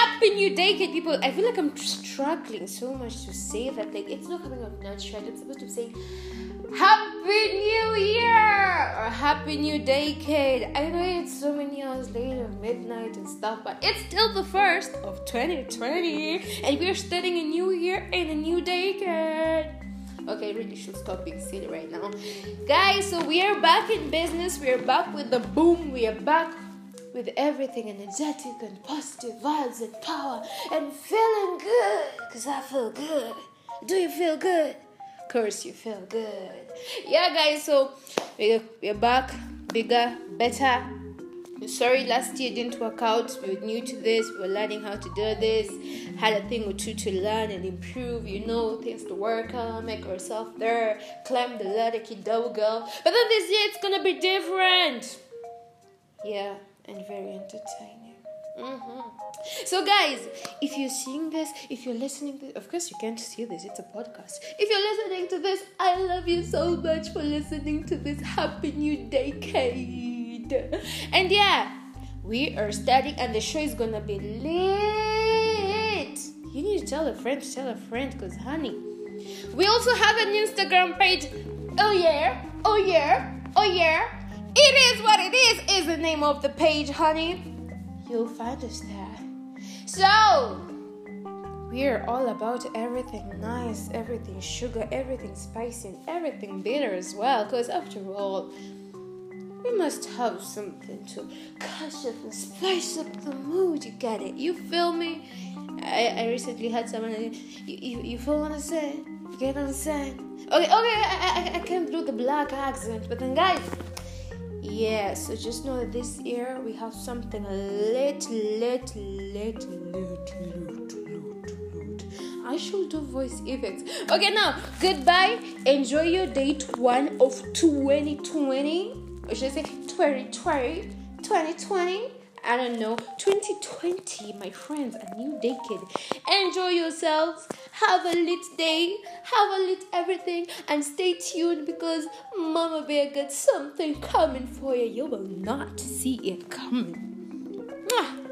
happy new decade, people. I feel like I'm struggling so much to say that. Like, it's not coming out naturally. I'm supposed to say Happy New Year or Happy New Decade. I know it's so many hours later, midnight and stuff, but it's still the first of 2020, and we're starting a new year and a new decade. Okay, I really should stop being silly right now. Guys, so we are back in business. We are back with the boom. We are back with everything energetic and positive vibes and power and feeling good. Because I feel good. Do you feel good? Of course, you feel good. Yeah, guys, so we're, back. Bigger, better, sorry last year didn't work out. We were new to this. We were learning how to do this. Had a thing or two to learn and improve you know things to work on make ourselves there climb the ladder kid double girl but then this year it's gonna be different. Yeah and very entertaining mm-hmm. So, guys, if you're seeing this, if you're listening to of course, you can't see this, it's a podcast. If you're listening to this, I love you so much for listening to this happy new decade. And yeah, we are starting, and the show is gonna be lit. You need to tell a friend to tell a friend, because, honey, we also have an Instagram page. Oh, yeah, oh, yeah, oh, yeah. It is what it is, is the name of the page, honey. You'll find us there. So, we're all about everything nice, everything sugar, everything spicy, and everything bitter as well. Because after all, we must have something to catch up and spice up the mood. You get it? You feel me? I, I recently had someone. You, you, you feel what I'm saying? You get what I'm saying? Okay, okay, I, I, I can't do the black accent, but then, guys, yeah, so just know that this year we have something lit, lit, lit, lit, lit, lit, I should do voice effects. Okay, now goodbye. Enjoy your date one of 2020. Or should I say 2020? 2020? I don't know. 2020, my friends, a new decade. Enjoy yourselves. Have a lit day. Have a lit everything. And stay tuned because Mama Bear got something coming for you. You will not see it coming. Mwah.